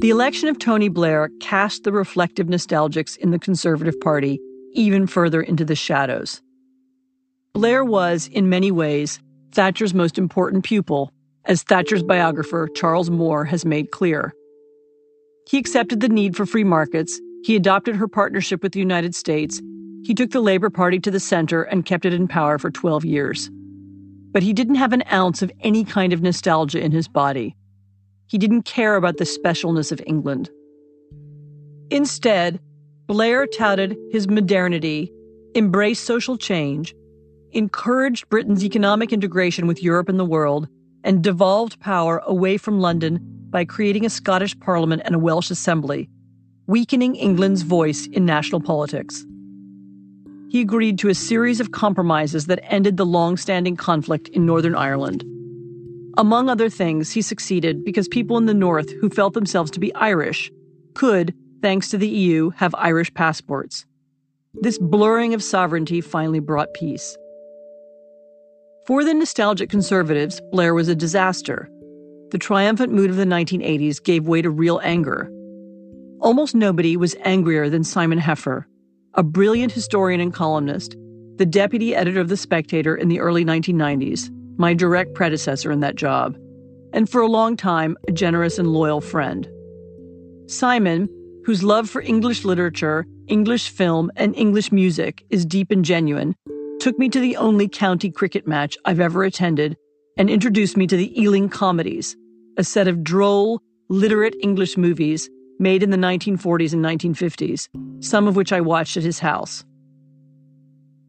The election of Tony Blair cast the reflective nostalgics in the Conservative Party even further into the shadows. Blair was, in many ways, Thatcher's most important pupil, as Thatcher's biographer Charles Moore has made clear. He accepted the need for free markets, he adopted her partnership with the United States, he took the Labour Party to the center and kept it in power for 12 years. But he didn't have an ounce of any kind of nostalgia in his body. He didn't care about the specialness of England. Instead, Blair touted his modernity, embraced social change, encouraged Britain's economic integration with Europe and the world, and devolved power away from London by creating a Scottish Parliament and a Welsh Assembly, weakening England's voice in national politics. He agreed to a series of compromises that ended the long standing conflict in Northern Ireland. Among other things, he succeeded because people in the North who felt themselves to be Irish could, thanks to the EU, have Irish passports. This blurring of sovereignty finally brought peace. For the nostalgic conservatives, Blair was a disaster. The triumphant mood of the 1980s gave way to real anger. Almost nobody was angrier than Simon Heffer, a brilliant historian and columnist, the deputy editor of The Spectator in the early 1990s, my direct predecessor in that job, and for a long time, a generous and loyal friend. Simon, whose love for English literature, English film, and English music is deep and genuine, took me to the only county cricket match I've ever attended and introduced me to the Ealing Comedies, a set of droll, literate English movies made in the 1940s and 1950s, some of which I watched at his house.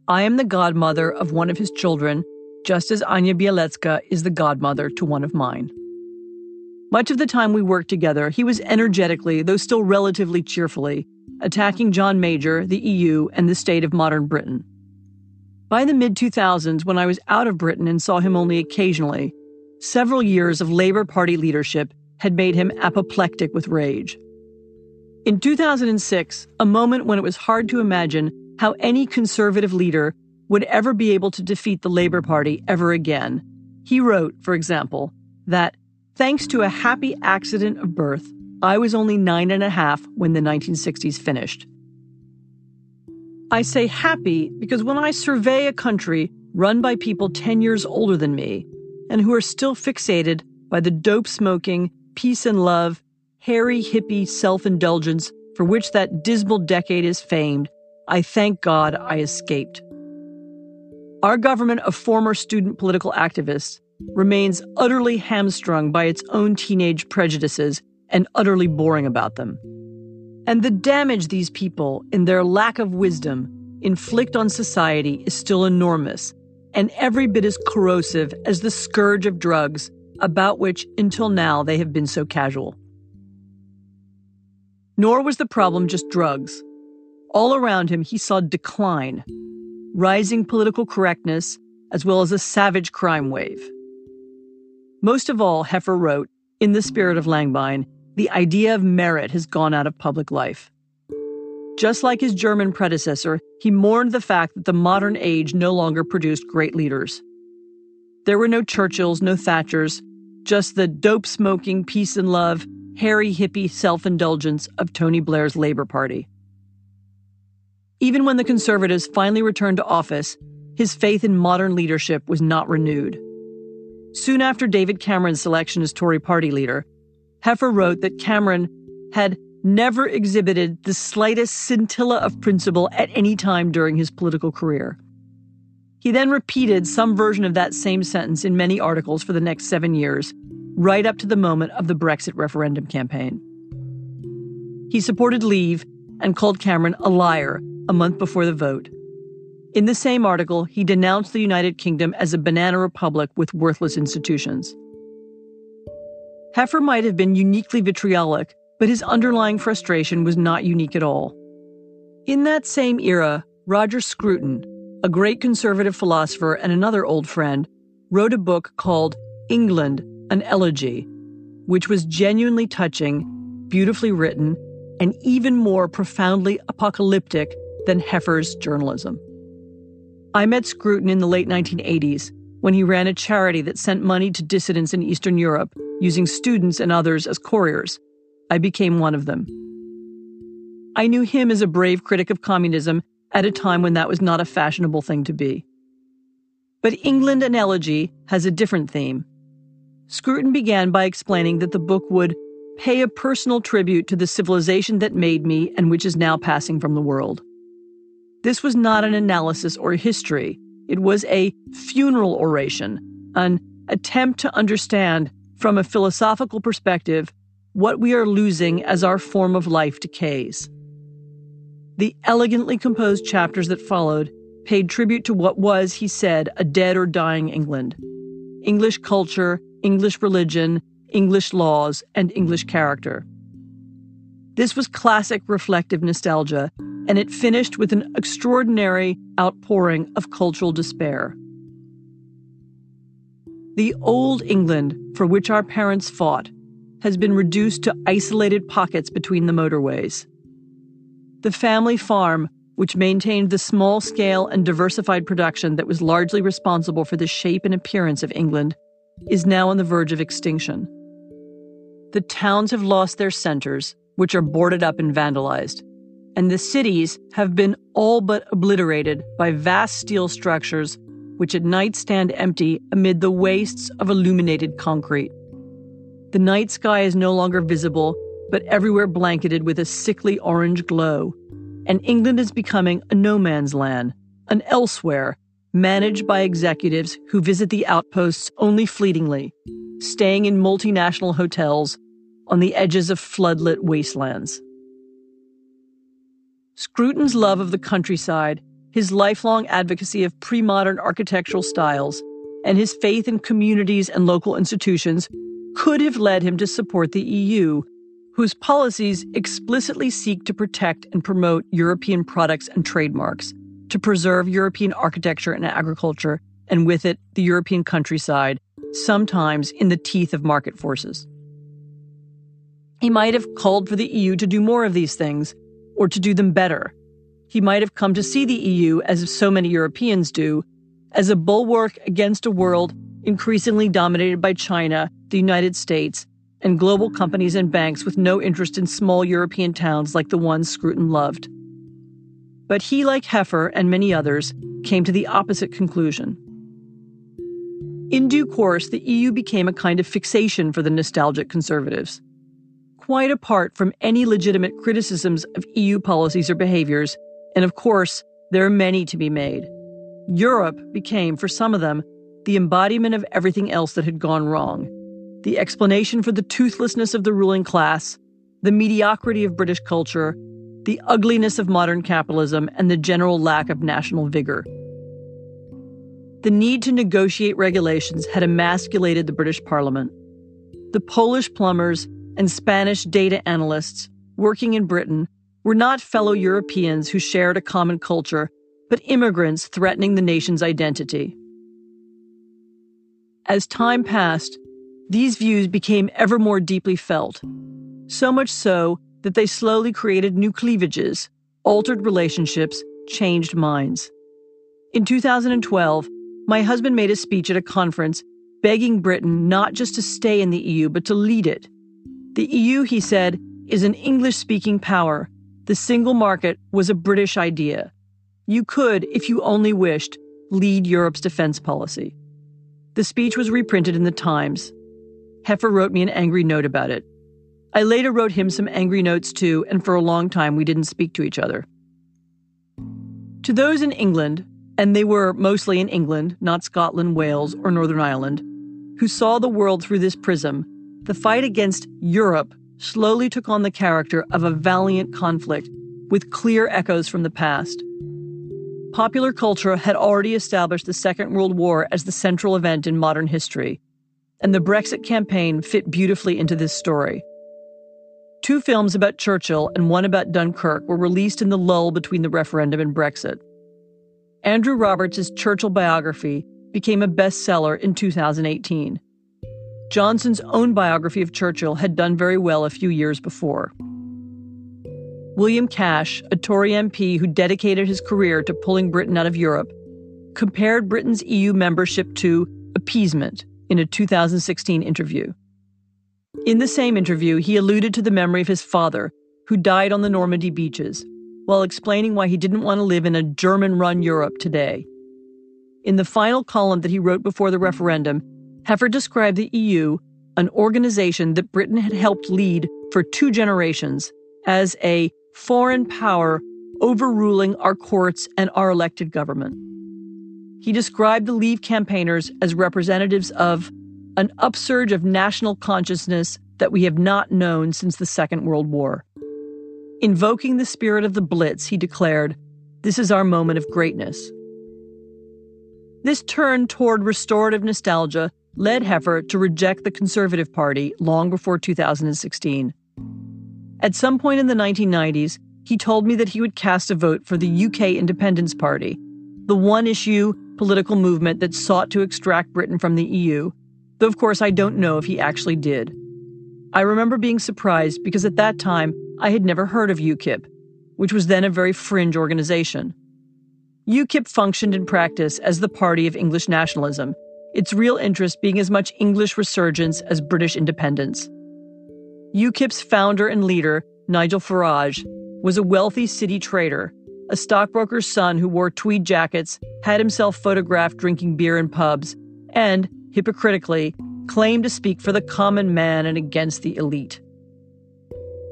I am the godmother of one of his children, just as Anya Bielecka is the godmother to one of mine. Much of the time we worked together, he was energetically, though still relatively cheerfully, attacking John Major, the EU, and the state of modern Britain. By the mid 2000s, when I was out of Britain and saw him only occasionally, several years of Labour Party leadership had made him apoplectic with rage. In 2006, a moment when it was hard to imagine how any conservative leader would ever be able to defeat the Labour Party ever again, he wrote, for example, that Thanks to a happy accident of birth, I was only nine and a half when the 1960s finished. I say happy because when I survey a country run by people 10 years older than me and who are still fixated by the dope smoking, peace and love, hairy hippie self indulgence for which that dismal decade is famed, I thank God I escaped. Our government of former student political activists remains utterly hamstrung by its own teenage prejudices and utterly boring about them. And the damage these people, in their lack of wisdom, inflict on society is still enormous and every bit as corrosive as the scourge of drugs about which, until now, they have been so casual. Nor was the problem just drugs. All around him, he saw decline, rising political correctness, as well as a savage crime wave. Most of all, Heffer wrote, in the spirit of Langbehn, the idea of merit has gone out of public life. Just like his German predecessor, he mourned the fact that the modern age no longer produced great leaders. There were no Churchills, no Thatchers, just the dope smoking, peace and love, hairy hippie self indulgence of Tony Blair's Labour Party. Even when the Conservatives finally returned to office, his faith in modern leadership was not renewed. Soon after David Cameron's selection as Tory party leader, Heffer wrote that Cameron had never exhibited the slightest scintilla of principle at any time during his political career. He then repeated some version of that same sentence in many articles for the next seven years, right up to the moment of the Brexit referendum campaign. He supported Leave and called Cameron a liar a month before the vote. In the same article, he denounced the United Kingdom as a banana republic with worthless institutions. Heffer might have been uniquely vitriolic, but his underlying frustration was not unique at all. In that same era, Roger Scruton, a great conservative philosopher and another old friend, wrote a book called England, an Elegy, which was genuinely touching, beautifully written, and even more profoundly apocalyptic than Heffer's journalism. I met Scruton in the late 1980s when he ran a charity that sent money to dissidents in Eastern Europe using students and others as couriers, I became one of them. I knew him as a brave critic of communism at a time when that was not a fashionable thing to be. But England an Elegy has a different theme. Scruton began by explaining that the book would pay a personal tribute to the civilization that made me and which is now passing from the world. This was not an analysis or history, it was a funeral oration, an attempt to understand from a philosophical perspective what we are losing as our form of life decays. The elegantly composed chapters that followed paid tribute to what was, he said, a dead or dying England. English culture, English religion, English laws, and English character. This was classic reflective nostalgia, and it finished with an extraordinary outpouring of cultural despair. The old England for which our parents fought has been reduced to isolated pockets between the motorways. The family farm, which maintained the small scale and diversified production that was largely responsible for the shape and appearance of England, is now on the verge of extinction. The towns have lost their centers, which are boarded up and vandalized, and the cities have been all but obliterated by vast steel structures which at night stand empty amid the wastes of illuminated concrete. The night sky is no longer visible, but everywhere blanketed with a sickly orange glow. And England is becoming a no man's land, an elsewhere, managed by executives who visit the outposts only fleetingly, staying in multinational hotels on the edges of floodlit wastelands. Scruton's love of the countryside his lifelong advocacy of pre modern architectural styles, and his faith in communities and local institutions could have led him to support the EU, whose policies explicitly seek to protect and promote European products and trademarks, to preserve European architecture and agriculture, and with it, the European countryside, sometimes in the teeth of market forces. He might have called for the EU to do more of these things, or to do them better he might have come to see the EU, as so many Europeans do, as a bulwark against a world increasingly dominated by China, the United States, and global companies and banks with no interest in small European towns like the ones Scruton loved. But he, like Heffer and many others, came to the opposite conclusion. In due course, the EU became a kind of fixation for the nostalgic conservatives. Quite apart from any legitimate criticisms of EU policies or behaviors, and of course, there are many to be made. Europe became, for some of them, the embodiment of everything else that had gone wrong. The explanation for the toothlessness of the ruling class, the mediocrity of British culture, the ugliness of modern capitalism, and the general lack of national vigor. The need to negotiate regulations had emasculated the British Parliament. The Polish plumbers and Spanish data analysts working in Britain were not fellow Europeans who shared a common culture, but immigrants threatening the nation's identity. As time passed, these views became ever more deeply felt, so much so that they slowly created new cleavages, altered relationships, changed minds. In 2012, my husband made a speech at a conference begging Britain not just to stay in the EU, but to lead it. The EU, he said, is an English speaking power the single market was a British idea. You could, if you only wished, lead Europe's defense policy. The speech was reprinted in the Times. Heffer wrote me an angry note about it. I later wrote him some angry notes too, and for a long time we didn't speak to each other. To those in England, and they were mostly in England, not Scotland, Wales, or Northern Ireland, who saw the world through this prism, the fight against Europe slowly took on the character of a valiant conflict with clear echoes from the past. Popular culture had already established the Second World War as the central event in modern history, and the Brexit campaign fit beautifully into this story. Two films about Churchill and one about Dunkirk were released in the lull between the referendum and Brexit. Andrew Roberts' Churchill biography became a bestseller in 2018. Johnson's own biography of Churchill had done very well a few years before. William Cash, a Tory MP who dedicated his career to pulling Britain out of Europe, compared Britain's EU membership to appeasement in a 2016 interview. In the same interview, he alluded to the memory of his father, who died on the Normandy beaches, while explaining why he didn't want to live in a German run Europe today. In the final column that he wrote before the referendum, Heffer described the EU, an organization that Britain had helped lead for two generations, as a foreign power overruling our courts and our elected government. He described the Leave campaigners as representatives of an upsurge of national consciousness that we have not known since the Second World War. Invoking the spirit of the Blitz, he declared, This is our moment of greatness. This turn toward restorative nostalgia led Heffer to reject the Conservative Party long before 2016. At some point in the 1990s, he told me that he would cast a vote for the UK Independence Party, the one issue political movement that sought to extract Britain from the EU, though of course I don't know if he actually did. I remember being surprised because at that time I had never heard of UKIP, which was then a very fringe organization. UKIP functioned in practice as the party of English nationalism, its real interest being as much English resurgence as British independence. UKIP's founder and leader, Nigel Farage, was a wealthy city trader, a stockbroker's son who wore tweed jackets, had himself photographed drinking beer in pubs, and, hypocritically, claimed to speak for the common man and against the elite.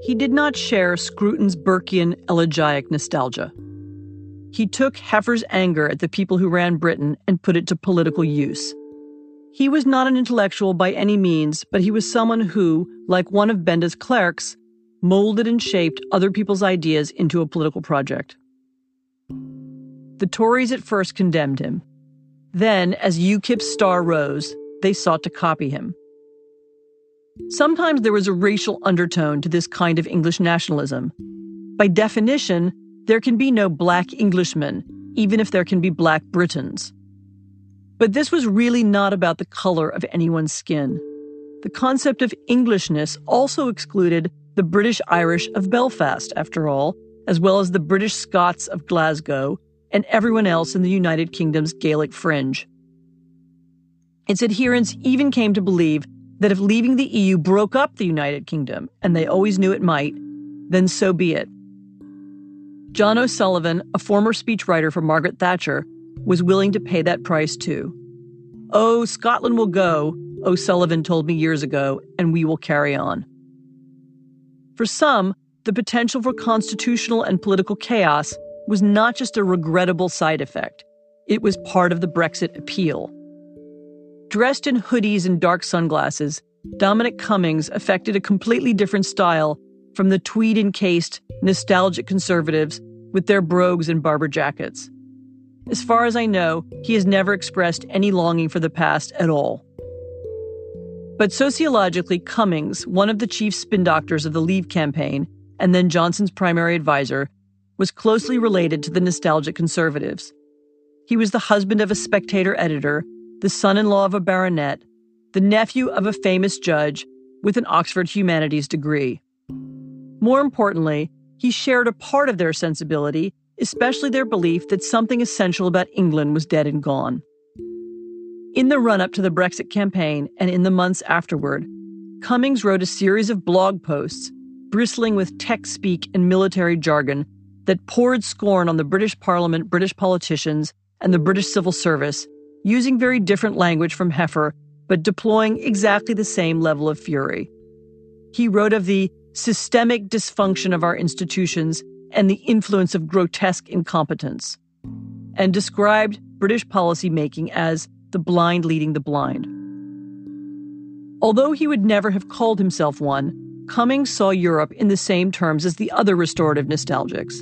He did not share Scruton's Burkean elegiac nostalgia. He took Heffer's anger at the people who ran Britain and put it to political use. He was not an intellectual by any means, but he was someone who, like one of Benda's clerks, molded and shaped other people's ideas into a political project. The Tories at first condemned him. Then, as UKIP's star rose, they sought to copy him. Sometimes there was a racial undertone to this kind of English nationalism. By definition, there can be no black Englishmen, even if there can be black Britons. But this was really not about the color of anyone's skin. The concept of Englishness also excluded the British Irish of Belfast, after all, as well as the British Scots of Glasgow and everyone else in the United Kingdom's Gaelic fringe. Its adherents even came to believe that if leaving the EU broke up the United Kingdom, and they always knew it might, then so be it. John O'Sullivan, a former speechwriter for Margaret Thatcher, was willing to pay that price too. Oh, Scotland will go, O'Sullivan told me years ago, and we will carry on. For some, the potential for constitutional and political chaos was not just a regrettable side effect, it was part of the Brexit appeal. Dressed in hoodies and dark sunglasses, Dominic Cummings affected a completely different style from the tweed encased, nostalgic conservatives with their brogues and Barbour jackets. As far as I know, he has never expressed any longing for the past at all. But sociologically, Cummings, one of the chief spin doctors of the Leave campaign, and then Johnson's primary advisor, was closely related to the nostalgic conservatives. He was the husband of a spectator editor, the son in law of a baronet, the nephew of a famous judge with an Oxford humanities degree. More importantly, he shared a part of their sensibility, especially their belief that something essential about England was dead and gone. In the run up to the Brexit campaign and in the months afterward, Cummings wrote a series of blog posts bristling with tech speak and military jargon that poured scorn on the British Parliament, British politicians, and the British civil service, using very different language from Heffer, but deploying exactly the same level of fury. He wrote of the systemic dysfunction of our institutions and the influence of grotesque incompetence, and described British policy making as the blind leading the blind. Although he would never have called himself one, Cummings saw Europe in the same terms as the other restorative nostalgics.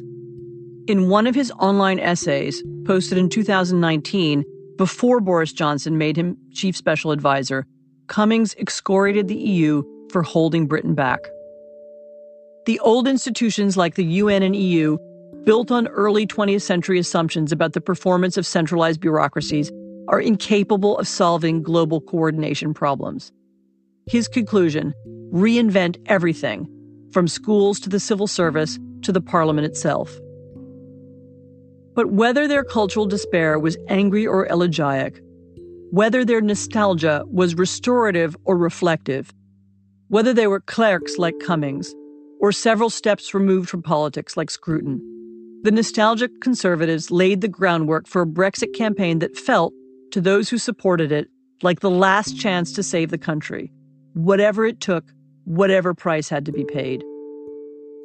In one of his online essays, posted in 2019, before Boris Johnson made him chief special advisor, Cummings excoriated the EU for holding Britain back. The old institutions like the UN and EU, built on early 20th century assumptions about the performance of centralized bureaucracies, are incapable of solving global coordination problems. His conclusion reinvent everything, from schools to the civil service to the parliament itself. But whether their cultural despair was angry or elegiac, whether their nostalgia was restorative or reflective, whether they were clerks like Cummings or several steps removed from politics like Scruton. The nostalgic conservatives laid the groundwork for a Brexit campaign that felt, to those who supported it, like the last chance to save the country, whatever it took, whatever price had to be paid.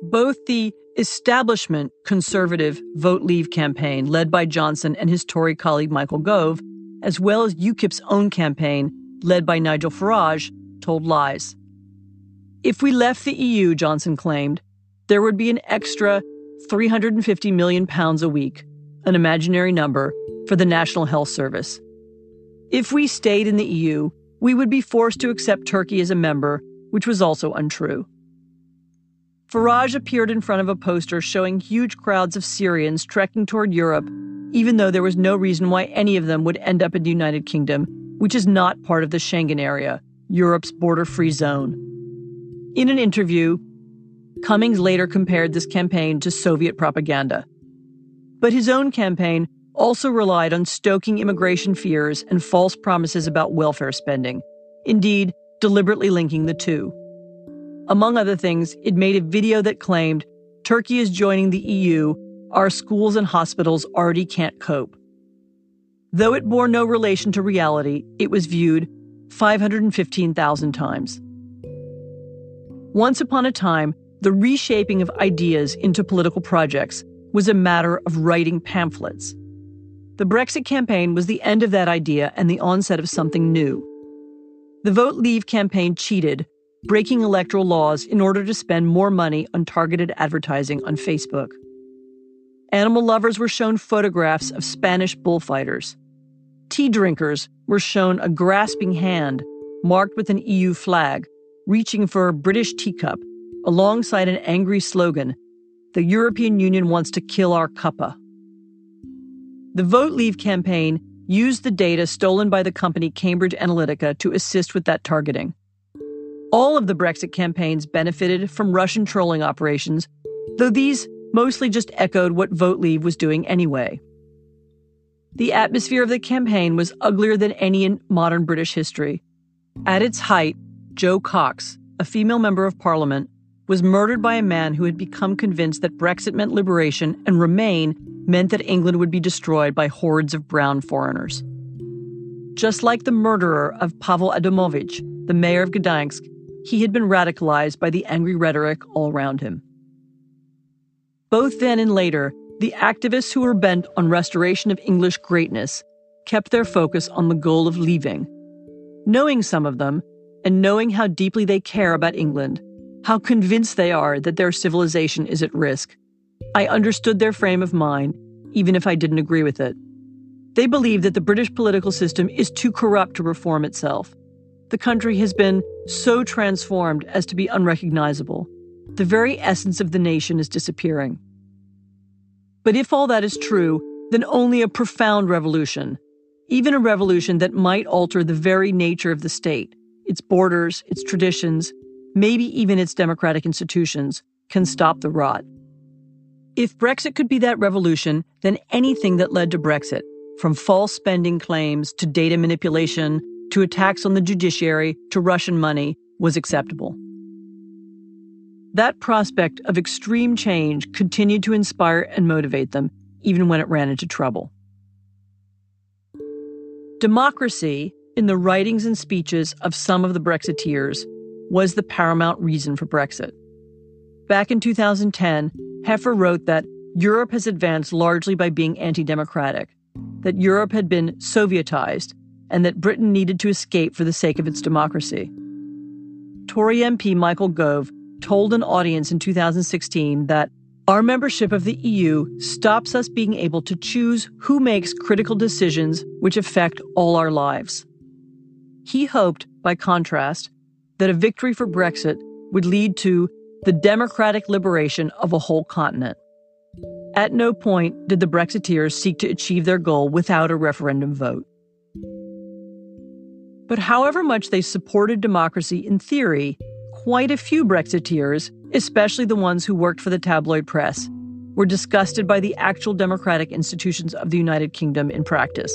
Both the establishment conservative Vote Leave campaign, led by Johnson and his Tory colleague Michael Gove, as well as UKIP's own campaign, led by Nigel Farage, told lies. If we left the EU, Johnson claimed, there would be an extra 350 million pounds a week, an imaginary number, for the National Health Service. If we stayed in the EU, we would be forced to accept Turkey as a member, which was also untrue. Farage appeared in front of a poster showing huge crowds of Syrians trekking toward Europe, even though there was no reason why any of them would end up in the United Kingdom, which is not part of the Schengen area, Europe's border free zone. In an interview, Cummings later compared this campaign to Soviet propaganda. But his own campaign also relied on stoking immigration fears and false promises about welfare spending, indeed, deliberately linking the two. Among other things, it made a video that claimed Turkey is joining the EU, our schools and hospitals already can't cope. Though it bore no relation to reality, it was viewed 515,000 times. Once upon a time, the reshaping of ideas into political projects was a matter of writing pamphlets. The Brexit campaign was the end of that idea and the onset of something new. The Vote Leave campaign cheated breaking electoral laws in order to spend more money on targeted advertising on Facebook. Animal lovers were shown photographs of Spanish bullfighters. Tea drinkers were shown a grasping hand marked with an EU flag, reaching for a British teacup, alongside an angry slogan The European Union wants to kill our cuppa. The Vote Leave campaign used the data stolen by the company Cambridge Analytica to assist with that targeting. All of the Brexit campaigns benefited from Russian trolling operations, though these mostly just echoed what Vote Leave was doing anyway. The atmosphere of the campaign was uglier than any in modern British history. At its height, Jo Cox, a female member of parliament, was murdered by a man who had become convinced that Brexit meant liberation and Remain meant that England would be destroyed by hordes of brown foreigners. Just like the murderer of Pavel Adamowicz, the mayor of Gdansk, he had been radicalized by the angry rhetoric all around him. Both then and later, the activists who were bent on restoration of English greatness kept their focus on the goal of leaving. Knowing some of them, and knowing how deeply they care about England, how convinced they are that their civilization is at risk, I understood their frame of mind, even if I didn't agree with it. They believe that the British political system is too corrupt to reform itself, the country has been so transformed as to be unrecognizable. The very essence of the nation is disappearing. But if all that is true, then only a profound revolution, even a revolution that might alter the very nature of the state, its borders, its traditions, maybe even its democratic institutions, can stop the rot. If Brexit could be that revolution, then anything that led to Brexit, from false spending claims to data manipulation to attacks on the judiciary to Russian money was acceptable. That prospect of extreme change continued to inspire and motivate them, even when it ran into trouble. Democracy, in the writings and speeches of some of the Brexiteers, was the paramount reason for Brexit. Back in 2010, Heffer wrote that Europe has advanced largely by being anti democratic, that Europe had been Sovietized, and that Britain needed to escape for the sake of its democracy. Tory MP Michael Gove told an audience in 2016 that our membership of the EU stops us being able to choose who makes critical decisions which affect all our lives. He hoped, by contrast, that a victory for Brexit would lead to the democratic liberation of a whole continent. At no point did the Brexiteers seek to achieve their goal without a referendum vote. But however much they supported democracy in theory, quite a few Brexiteers, especially the ones who worked for the tabloid press, were disgusted by the actual democratic institutions of the United Kingdom in practice.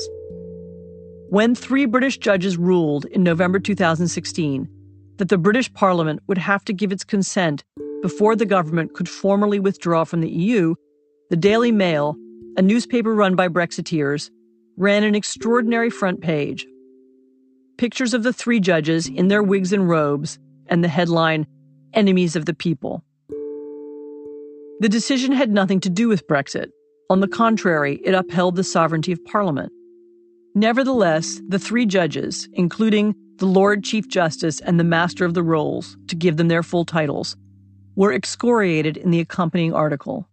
When three British judges ruled in November 2016, that the British Parliament would have to give its consent before the government could formally withdraw from the EU, the Daily Mail, a newspaper run by Brexiteers, ran an extraordinary front page. Pictures of the three judges in their wigs and robes, and the headline, Enemies of the People. The decision had nothing to do with Brexit. On the contrary, it upheld the sovereignty of Parliament. Nevertheless, the three judges, including the Lord Chief Justice and the Master of the Rolls, to give them their full titles, were excoriated in the accompanying article.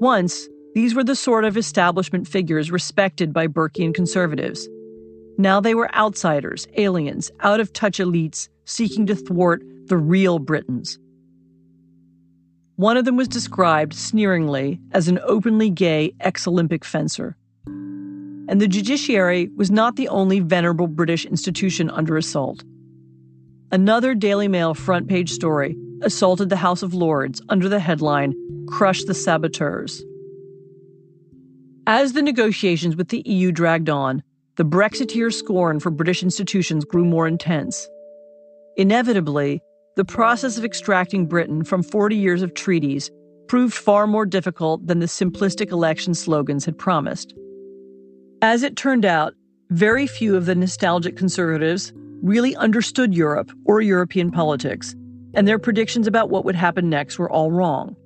Once, these were the sort of establishment figures respected by Burkean conservatives. Now they were outsiders, aliens, out of touch elites seeking to thwart the real Britons. One of them was described sneeringly as an openly gay ex Olympic fencer. And the judiciary was not the only venerable British institution under assault. Another Daily Mail front page story assaulted the House of Lords under the headline Crush the Saboteurs. As the negotiations with the EU dragged on, the Brexiteer scorn for British institutions grew more intense. Inevitably, the process of extracting Britain from 40 years of treaties proved far more difficult than the simplistic election slogans had promised. As it turned out, very few of the nostalgic conservatives really understood Europe or European politics, and their predictions about what would happen next were all wrong.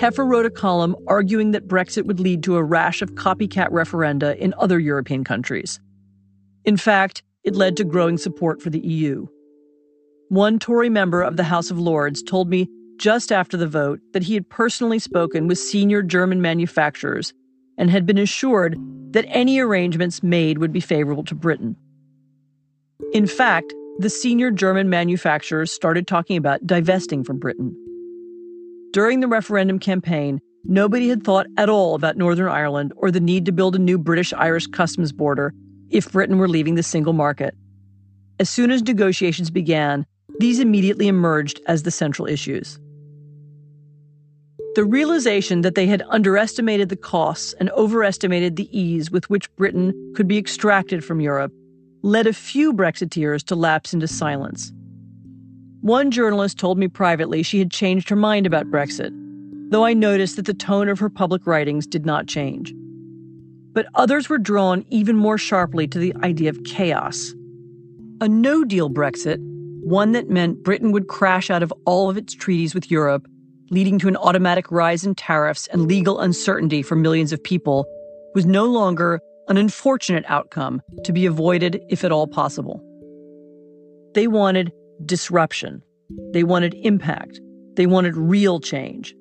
Heffer wrote a column arguing that Brexit would lead to a rash of copycat referenda in other European countries. In fact, it led to growing support for the EU. One Tory member of the House of Lords told me just after the vote that he had personally spoken with senior German manufacturers and had been assured that any arrangements made would be favorable to Britain. In fact, the senior German manufacturers started talking about divesting from Britain. During the referendum campaign, nobody had thought at all about Northern Ireland or the need to build a new British Irish customs border if Britain were leaving the single market. As soon as negotiations began, these immediately emerged as the central issues. The realization that they had underestimated the costs and overestimated the ease with which Britain could be extracted from Europe led a few Brexiteers to lapse into silence. One journalist told me privately she had changed her mind about Brexit, though I noticed that the tone of her public writings did not change. But others were drawn even more sharply to the idea of chaos. A no deal Brexit, one that meant Britain would crash out of all of its treaties with Europe, leading to an automatic rise in tariffs and legal uncertainty for millions of people, was no longer an unfortunate outcome to be avoided if at all possible. They wanted disruption. They wanted impact. They wanted real change.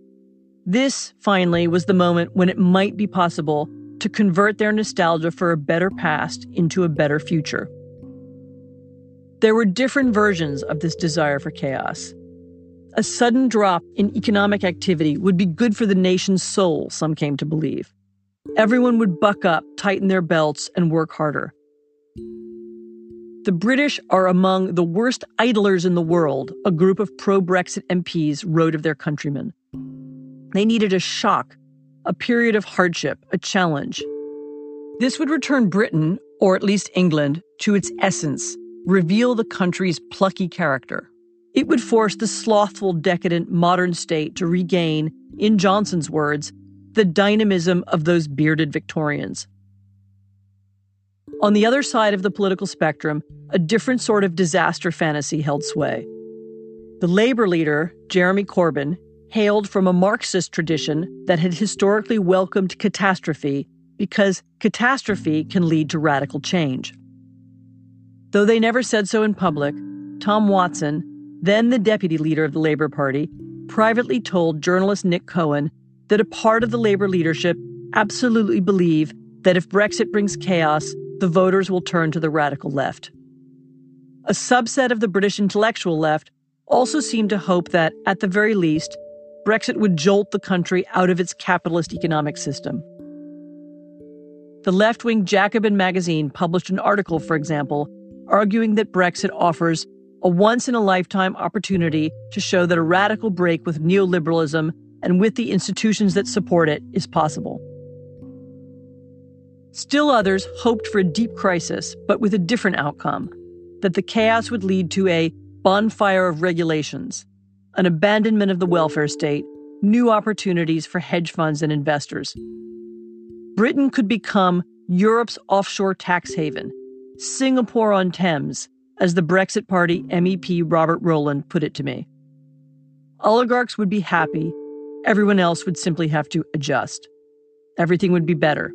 This, finally, was the moment when it might be possible to convert their nostalgia for a better past into a better future. There were different versions of this desire for chaos. A sudden drop in economic activity would be good for the nation's soul, some came to believe. Everyone would buck up, tighten their belts, and work harder. The British are among the worst idlers in the world, a group of pro Brexit MPs wrote of their countrymen. They needed a shock, a period of hardship, a challenge. This would return Britain, or at least England, to its essence, reveal the country's plucky character. It would force the slothful, decadent modern state to regain, in Johnson's words, the dynamism of those bearded Victorians. On the other side of the political spectrum, a different sort of disaster fantasy held sway. The labor leader, Jeremy Corbyn, hailed from a Marxist tradition that had historically welcomed catastrophe because catastrophe can lead to radical change. Though they never said so in public, Tom Watson, then the deputy leader of the Labour Party, privately told journalist Nick Cohen that a part of the Labour leadership absolutely believe that if Brexit brings chaos, the voters will turn to the radical left. A subset of the British intellectual left also seemed to hope that, at the very least, Brexit would jolt the country out of its capitalist economic system. The left wing Jacobin magazine published an article, for example, arguing that Brexit offers a once in a lifetime opportunity to show that a radical break with neoliberalism and with the institutions that support it is possible. Still others hoped for a deep crisis, but with a different outcome that the chaos would lead to a bonfire of regulations, an abandonment of the welfare state, new opportunities for hedge funds and investors. Britain could become Europe's offshore tax haven, Singapore on Thames, as the Brexit Party MEP Robert Rowland put it to me. Oligarchs would be happy, everyone else would simply have to adjust. Everything would be better.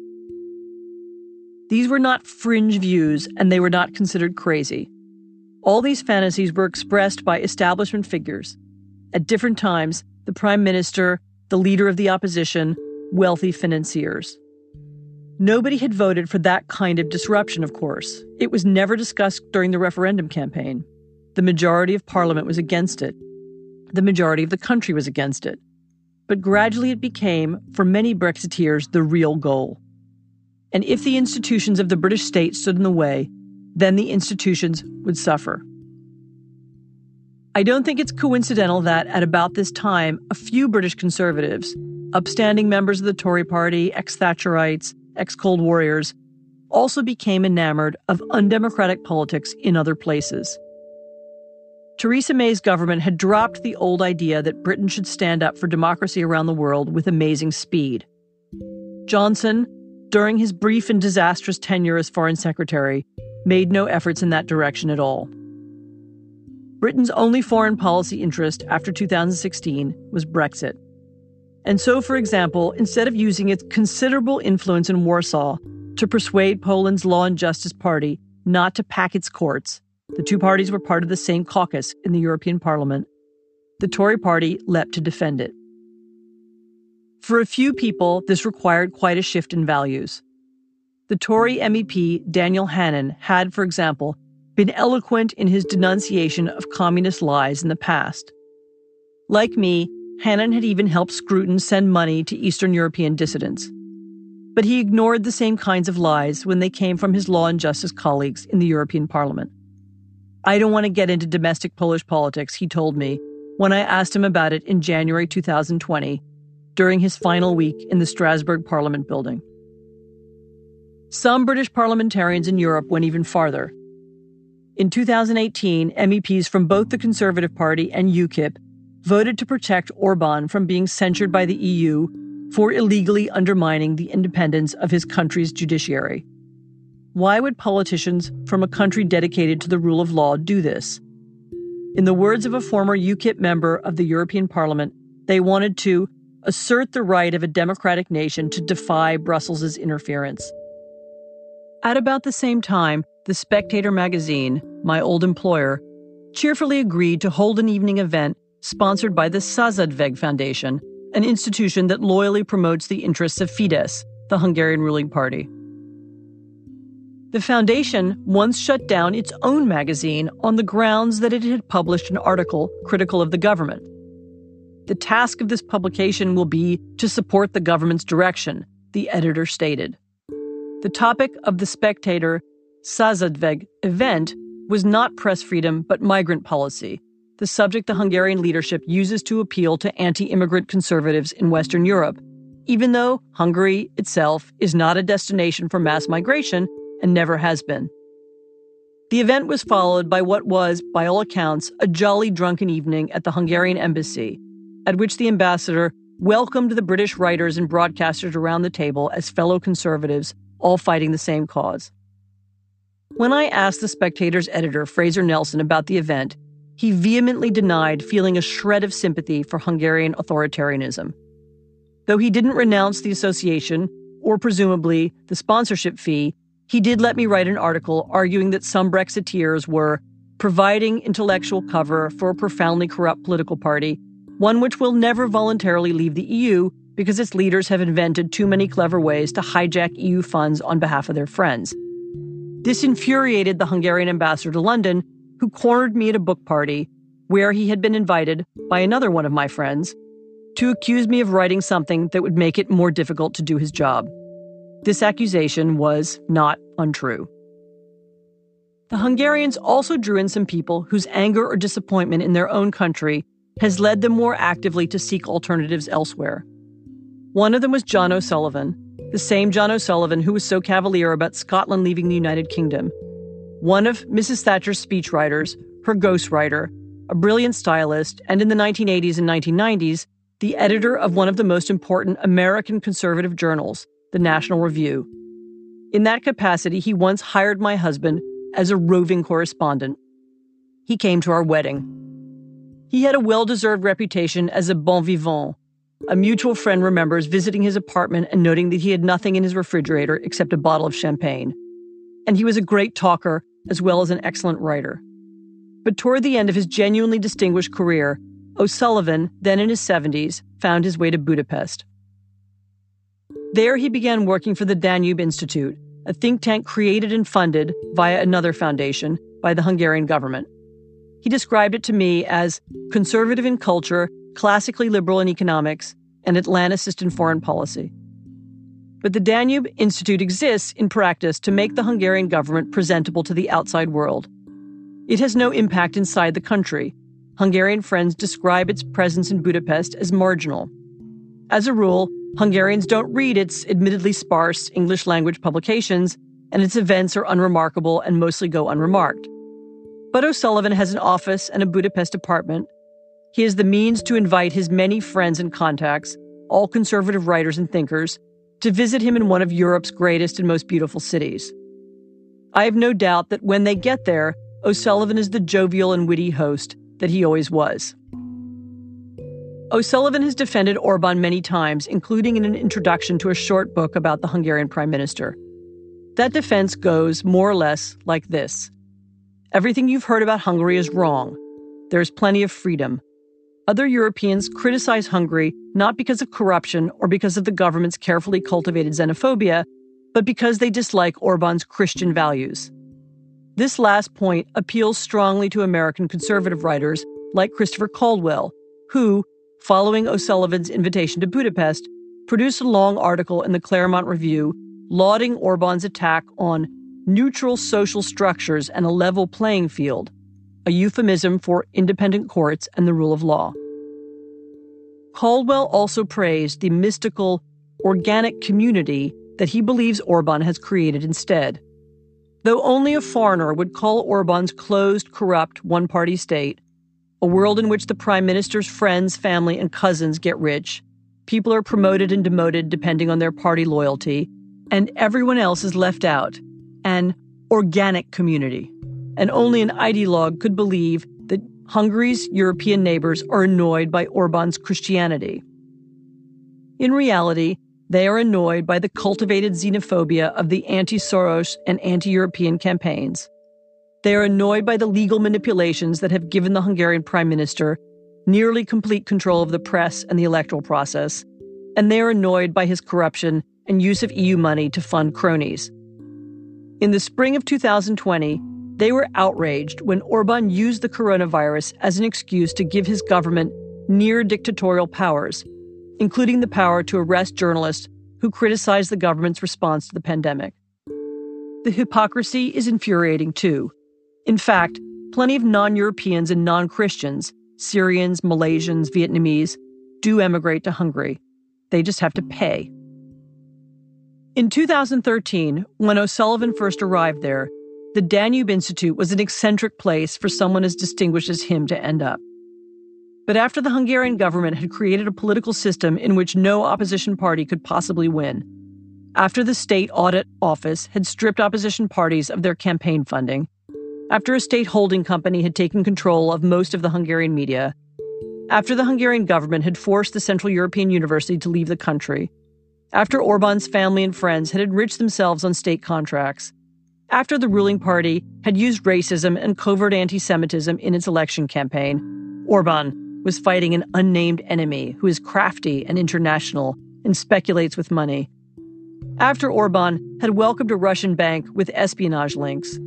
These were not fringe views, and they were not considered crazy. All these fantasies were expressed by establishment figures. At different times, the prime minister, the leader of the opposition, wealthy financiers. Nobody had voted for that kind of disruption, of course. It was never discussed during the referendum campaign. The majority of parliament was against it. The majority of the country was against it. But gradually it became, for many Brexiteers, the real goal. And if the institutions of the British state stood in the way, then the institutions would suffer. I don't think it's coincidental that at about this time, a few British conservatives, upstanding members of the Tory party, ex Thatcherites, ex Cold Warriors, also became enamored of undemocratic politics in other places. Theresa May's government had dropped the old idea that Britain should stand up for democracy around the world with amazing speed. Johnson, during his brief and disastrous tenure as Foreign Secretary, made no efforts in that direction at all. Britain's only foreign policy interest after 2016 was Brexit. And so, for example, instead of using its considerable influence in Warsaw to persuade Poland's Law and Justice Party not to pack its courts, the two parties were part of the same caucus in the European Parliament. The Tory party leapt to defend it. For a few people, this required quite a shift in values. The Tory MEP Daniel Hannan had, for example, been eloquent in his denunciation of communist lies in the past. Like me, Hannan had even helped Scruton send money to Eastern European dissidents. But he ignored the same kinds of lies when they came from his law and justice colleagues in the European Parliament. I don't want to get into domestic Polish politics, he told me when I asked him about it in January 2020 during his final week in the Strasbourg Parliament building. Some British parliamentarians in Europe went even farther. In 2018, MEPs from both the Conservative Party and UKIP voted to protect Orban from being censured by the EU for illegally undermining the independence of his country's judiciary. Why would politicians from a country dedicated to the rule of law do this? In the words of a former UKIP member of the European Parliament, they wanted to assert the right of a democratic nation to defy Brussels' interference. At about the same time, the Spectator magazine, my old employer, cheerfully agreed to hold an evening event sponsored by the Századvég Foundation, an institution that loyally promotes the interests of Fidesz, the Hungarian ruling party. The foundation once shut down its own magazine on the grounds that it had published an article critical of the government. The task of this publication will be to support the government's direction, the editor stated. The topic of the Spectator Századvég event was not press freedom but migrant policy, the subject the Hungarian leadership uses to appeal to anti immigrant conservatives in Western Europe, even though Hungary itself is not a destination for mass migration and never has been. The event was followed by what was, by all accounts, a jolly drunken evening at the Hungarian embassy, at which the ambassador welcomed the British writers and broadcasters around the table as fellow conservatives, all fighting the same cause. When I asked the Spectator's editor, Fraser Nelson, about the event, he vehemently denied feeling a shred of sympathy for Hungarian authoritarianism. Though he didn't renounce the association, or presumably the sponsorship fee, he did let me write an article arguing that some Brexiteers were providing intellectual cover for a profoundly corrupt political party, one which will never voluntarily leave the EU because its leaders have invented too many clever ways to hijack EU funds on behalf of their friends. This infuriated the Hungarian ambassador to London, who cornered me at a book party where he had been invited by another one of my friends to accuse me of writing something that would make it more difficult to do his job. This accusation was not untrue. The Hungarians also drew in some people whose anger or disappointment in their own country has led them more actively to seek alternatives elsewhere. One of them was John O'Sullivan, the same John O'Sullivan who was so cavalier about Scotland leaving the United Kingdom one of Mrs. Thatcher's speechwriters, her ghostwriter, a brilliant stylist, and in the 1980s and 1990s, the editor of one of the most important American conservative journals, the National Review. In that capacity, he once hired my husband as a roving correspondent. He came to our wedding. He had a well deserved reputation as a bon vivant. A mutual friend remembers visiting his apartment and noting that he had nothing in his refrigerator except a bottle of champagne. And he was a great talker as well as an excellent writer. But toward the end of his genuinely distinguished career, O'Sullivan, then in his 70s, found his way to Budapest. There, he began working for the Danube Institute, a think tank created and funded via another foundation by the Hungarian government. He described it to me as conservative in culture, classically liberal in economics, and Atlanticist in foreign policy. But the Danube Institute exists in practice to make the Hungarian government presentable to the outside world. It has no impact inside the country. Hungarian friends describe its presence in Budapest as marginal. As a rule, Hungarians don't read its admittedly sparse English language publications, and its events are unremarkable and mostly go unremarked. But O'Sullivan has an office and a Budapest apartment. He has the means to invite his many friends and contacts, all conservative writers and thinkers, to visit him in one of Europe's greatest and most beautiful cities. I have no doubt that when they get there, O'Sullivan is the jovial and witty host that he always was. O'Sullivan has defended Orban many times, including in an introduction to a short book about the Hungarian prime minister. That defense goes more or less like this Everything you've heard about Hungary is wrong. There is plenty of freedom. Other Europeans criticize Hungary not because of corruption or because of the government's carefully cultivated xenophobia, but because they dislike Orban's Christian values. This last point appeals strongly to American conservative writers like Christopher Caldwell, who, following O'Sullivan's invitation to Budapest, produced a long article in the Claremont Review lauding Orban's attack on neutral social structures and a level playing field, a euphemism for independent courts and the rule of law. Caldwell also praised the mystical, organic community that he believes Orban has created instead. Though only a foreigner would call Orban's closed, corrupt, one party state, a world in which the prime minister's friends, family, and cousins get rich, people are promoted and demoted depending on their party loyalty, and everyone else is left out, an organic community. And only an ideologue could believe that Hungary's European neighbors are annoyed by Orban's Christianity. In reality, they are annoyed by the cultivated xenophobia of the anti Soros and anti European campaigns. They are annoyed by the legal manipulations that have given the Hungarian prime minister nearly complete control of the press and the electoral process. And they are annoyed by his corruption and use of EU money to fund cronies. In the spring of 2020, they were outraged when Orban used the coronavirus as an excuse to give his government near dictatorial powers including the power to arrest journalists who criticize the government's response to the pandemic. The hypocrisy is infuriating too. In fact, plenty of non Europeans and non Christians, Syrians, Malaysians, Vietnamese, do emigrate to Hungary. They just have to pay. In 2013, when O'Sullivan first arrived there, the Danube Institute was an eccentric place for someone as distinguished as him to end up. But after the Hungarian government had created a political system in which no opposition party could possibly win, after the state audit office had stripped opposition parties of their campaign funding, after a state holding company had taken control of most of the Hungarian media, after the Hungarian government had forced the Central European University to leave the country, after Orban's family and friends had enriched themselves on state contracts, after the ruling party had used racism and covert anti Semitism in its election campaign, Orban was fighting an unnamed enemy who is crafty and international and speculates with money. After Orban had welcomed a Russian bank with espionage links,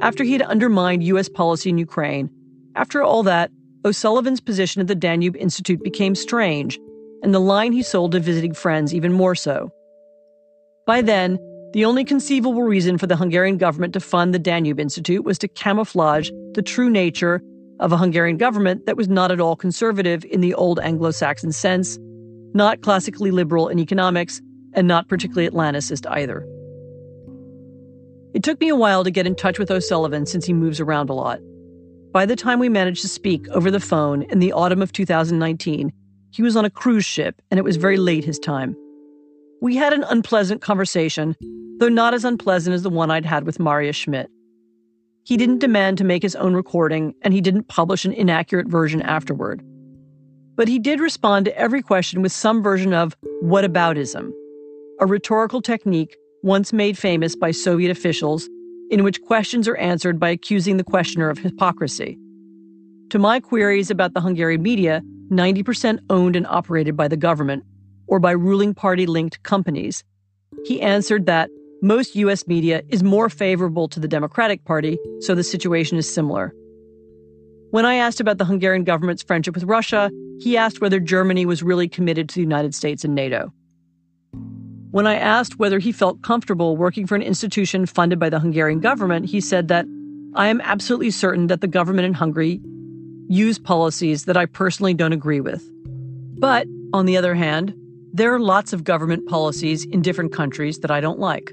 after he had undermined U.S. policy in Ukraine, after all that, O'Sullivan's position at the Danube Institute became strange, and the line he sold to visiting friends even more so. By then, the only conceivable reason for the Hungarian government to fund the Danube Institute was to camouflage the true nature of a Hungarian government that was not at all conservative in the old Anglo Saxon sense, not classically liberal in economics, and not particularly Atlanticist either. It took me a while to get in touch with O'Sullivan since he moves around a lot. By the time we managed to speak over the phone in the autumn of 2019, he was on a cruise ship and it was very late his time. We had an unpleasant conversation, though not as unpleasant as the one I'd had with Maria Schmidt. He didn't demand to make his own recording, and he didn't publish an inaccurate version afterward. But he did respond to every question with some version of whataboutism, a rhetorical technique once made famous by Soviet officials in which questions are answered by accusing the questioner of hypocrisy. To my queries about the Hungarian media, 90% owned and operated by the government or by ruling party linked companies, he answered that most U.S. media is more favorable to the Democratic Party, so the situation is similar. When I asked about the Hungarian government's friendship with Russia, he asked whether Germany was really committed to the United States and NATO. When I asked whether he felt comfortable working for an institution funded by the Hungarian government, he said that I am absolutely certain that the government in Hungary use policies that I personally don't agree with. But, on the other hand, there are lots of government policies in different countries that I don't like.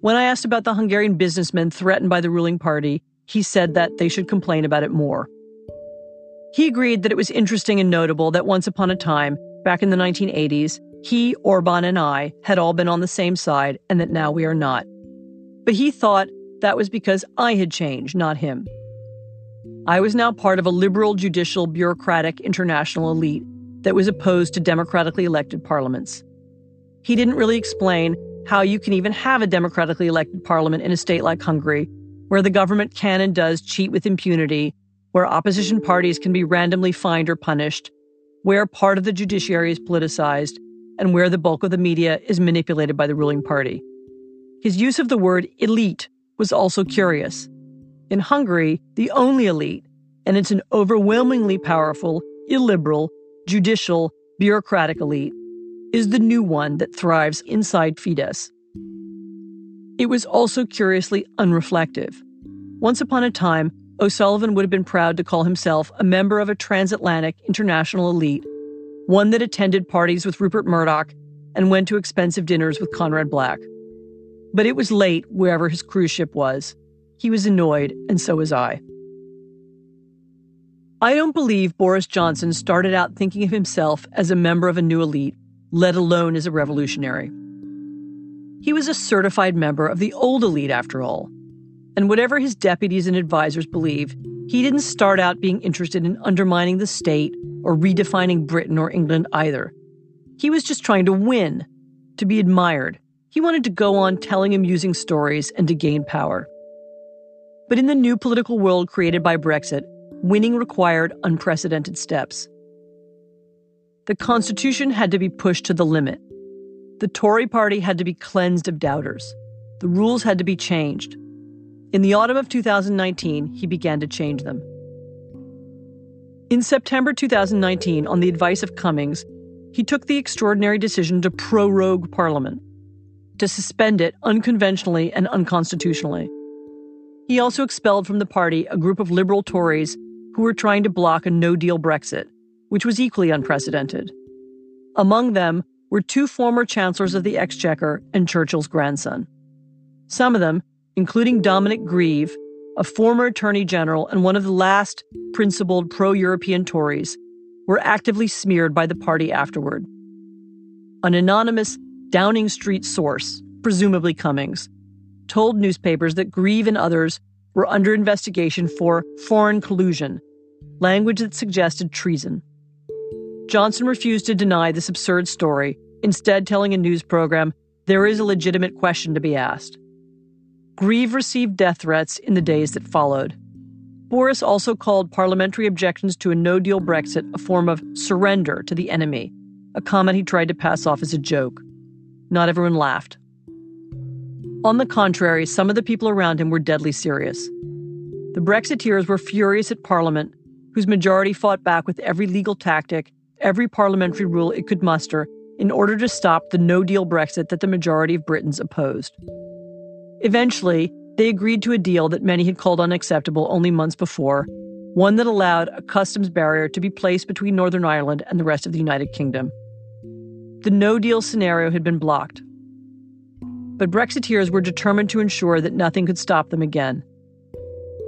When I asked about the Hungarian businessmen threatened by the ruling party, he said that they should complain about it more. He agreed that it was interesting and notable that once upon a time, back in the 1980s, he, Orban, and I had all been on the same side and that now we are not. But he thought that was because I had changed, not him. I was now part of a liberal, judicial, bureaucratic international elite that was opposed to democratically elected parliaments. He didn't really explain how you can even have a democratically elected parliament in a state like Hungary, where the government can and does cheat with impunity, where opposition parties can be randomly fined or punished, where part of the judiciary is politicized, and where the bulk of the media is manipulated by the ruling party. His use of the word elite was also curious. In Hungary, the only elite, and it's an overwhelmingly powerful, illiberal, judicial, bureaucratic elite, is the new one that thrives inside Fidesz. It was also curiously unreflective. Once upon a time, O'Sullivan would have been proud to call himself a member of a transatlantic international elite, one that attended parties with Rupert Murdoch and went to expensive dinners with Conrad Black. But it was late wherever his cruise ship was. He was annoyed, and so was I. I don't believe Boris Johnson started out thinking of himself as a member of a new elite let alone as a revolutionary. He was a certified member of the old elite, after all. And whatever his deputies and advisors believe, he didn't start out being interested in undermining the state or redefining Britain or England either. He was just trying to win, to be admired. He wanted to go on telling amusing stories and to gain power. But in the new political world created by Brexit, winning required unprecedented steps. The Constitution had to be pushed to the limit. The Tory party had to be cleansed of doubters. The rules had to be changed. In the autumn of 2019, he began to change them. In September 2019, on the advice of Cummings, he took the extraordinary decision to prorogue Parliament, to suspend it unconventionally and unconstitutionally. He also expelled from the party a group of liberal Tories who were trying to block a no deal Brexit which was equally unprecedented. Among them were two former chancellors of the Exchequer and Churchill's grandson. Some of them, including Dominic Grieve, a former attorney general and one of the last principled pro European Tories, were actively smeared by the party afterward. An anonymous Downing Street source, presumably Cummings, told newspapers that Grieve and others were under investigation for foreign collusion, language that suggested treason. Johnson refused to deny this absurd story, instead, telling a news program there is a legitimate question to be asked. Grieve received death threats in the days that followed. Boris also called parliamentary objections to a no deal Brexit a form of surrender to the enemy, a comment he tried to pass off as a joke. Not everyone laughed. On the contrary, some of the people around him were deadly serious. The Brexiteers were furious at Parliament, whose majority fought back with every legal tactic every parliamentary rule it could muster in order to stop the no deal Brexit that the majority of Britons opposed. Eventually, they agreed to a deal that many had called unacceptable only months before, one that allowed a customs barrier to be placed between Northern Ireland and the rest of the United Kingdom. The no deal scenario had been blocked. But Brexiteers were determined to ensure that nothing could stop them again.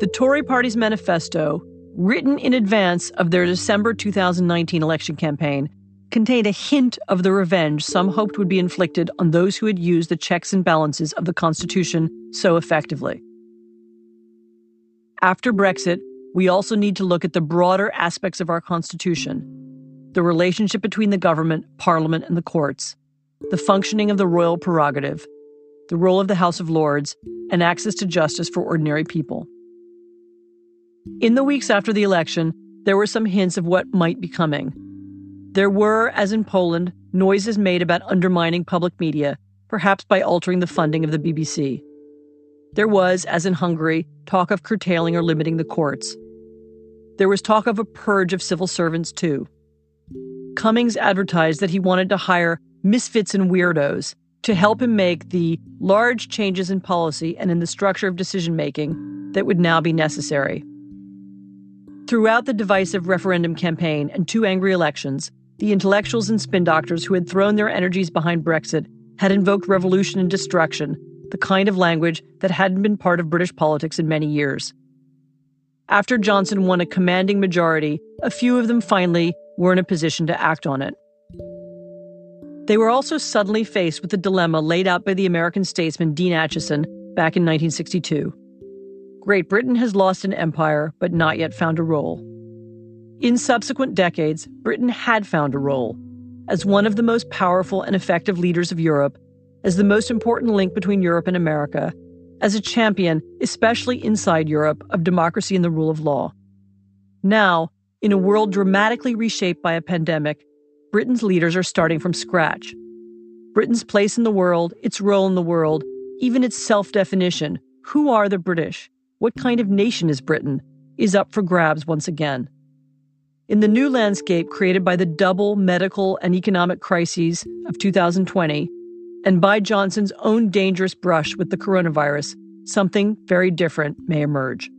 The Tory party's manifesto, written in advance of their December 2019 election campaign, contained a hint of the revenge some hoped would be inflicted on those who had used the checks and balances of the Constitution so effectively. After Brexit, we also need to look at the broader aspects of our Constitution the relationship between the government, parliament, and the courts, the functioning of the royal prerogative, the role of the House of Lords, and access to justice for ordinary people. In the weeks after the election, there were some hints of what might be coming. There were, as in Poland, noises made about undermining public media, perhaps by altering the funding of the BBC. There was, as in Hungary, talk of curtailing or limiting the courts. There was talk of a purge of civil servants, too. Cummings advertised that he wanted to hire misfits and weirdos to help him make the large changes in policy and in the structure of decision making that would now be necessary. Throughout the divisive referendum campaign and two angry elections, the intellectuals and spin doctors who had thrown their energies behind Brexit had invoked revolution and destruction, the kind of language that hadn't been part of British politics in many years. After Johnson won a commanding majority, a few of them finally were in a position to act on it. They were also suddenly faced with the dilemma laid out by the American statesman Dean Acheson back in 1962. Great Britain has lost an empire, but not yet found a role. In subsequent decades, Britain had found a role as one of the most powerful and effective leaders of Europe, as the most important link between Europe and America, as a champion, especially inside Europe, of democracy and the rule of law. Now, in a world dramatically reshaped by a pandemic, Britain's leaders are starting from scratch. Britain's place in the world, its role in the world, even its self definition who are the British? What kind of nation is Britain? is up for grabs once again. In the new landscape created by the double medical and economic crises of 2020, and by Johnson's own dangerous brush with the coronavirus, something very different may emerge.